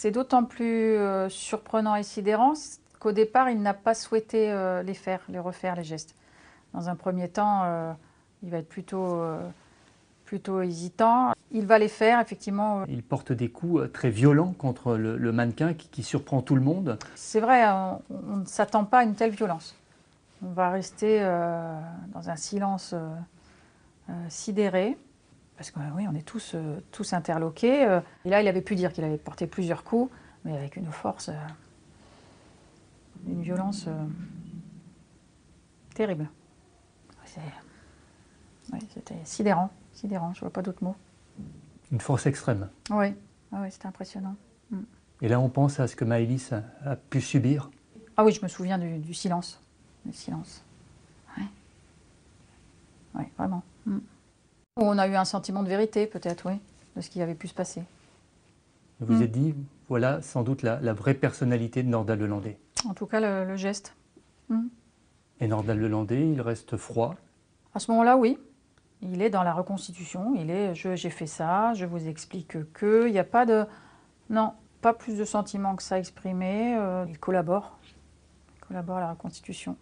C'est d'autant plus euh, surprenant et sidérant qu'au départ, il n'a pas souhaité euh, les faire, les refaire, les gestes. Dans un premier temps, euh, il va être plutôt, plutôt hésitant. Il va les faire, effectivement. Il porte des coups très violents contre le, le mannequin qui, qui, surprend tout le monde. C'est vrai, on, on ne s'attend pas à une telle violence. On va rester dans un silence sidéré parce que oui, on est tous, euh, tous interloqués. Euh. et là, il avait pu dire qu'il avait porté plusieurs coups, mais avec une force, euh, une violence terrible. C'était sidérant, sidérant, je vois pas d'autres mots. Une force extrême. Oui, ah oui c'était impressionnant. Mm. Et là, on pense à ce que Maëlys a, pu subir. Ah oui, je me souviens du, silence. Du silence. Oui, ouais, vraiment. Mm. On a eu un sentiment de vérité, peut-être, oui, de ce qui avait pu se passer. Vous vous êtes dit, voilà sans doute la, vraie personnalité de Nordal Lelandais. En tout cas, le, geste. Mm. Et Nordal Lelandais, il reste froid À ce moment-là, oui. Il est dans la reconstitution. Il est, j'ai fait ça, je vous explique que. Il n'y a pas de. Non, pas plus de sentiments que ça exprimé. Euh, il collabore. Il collabore à la reconstitution.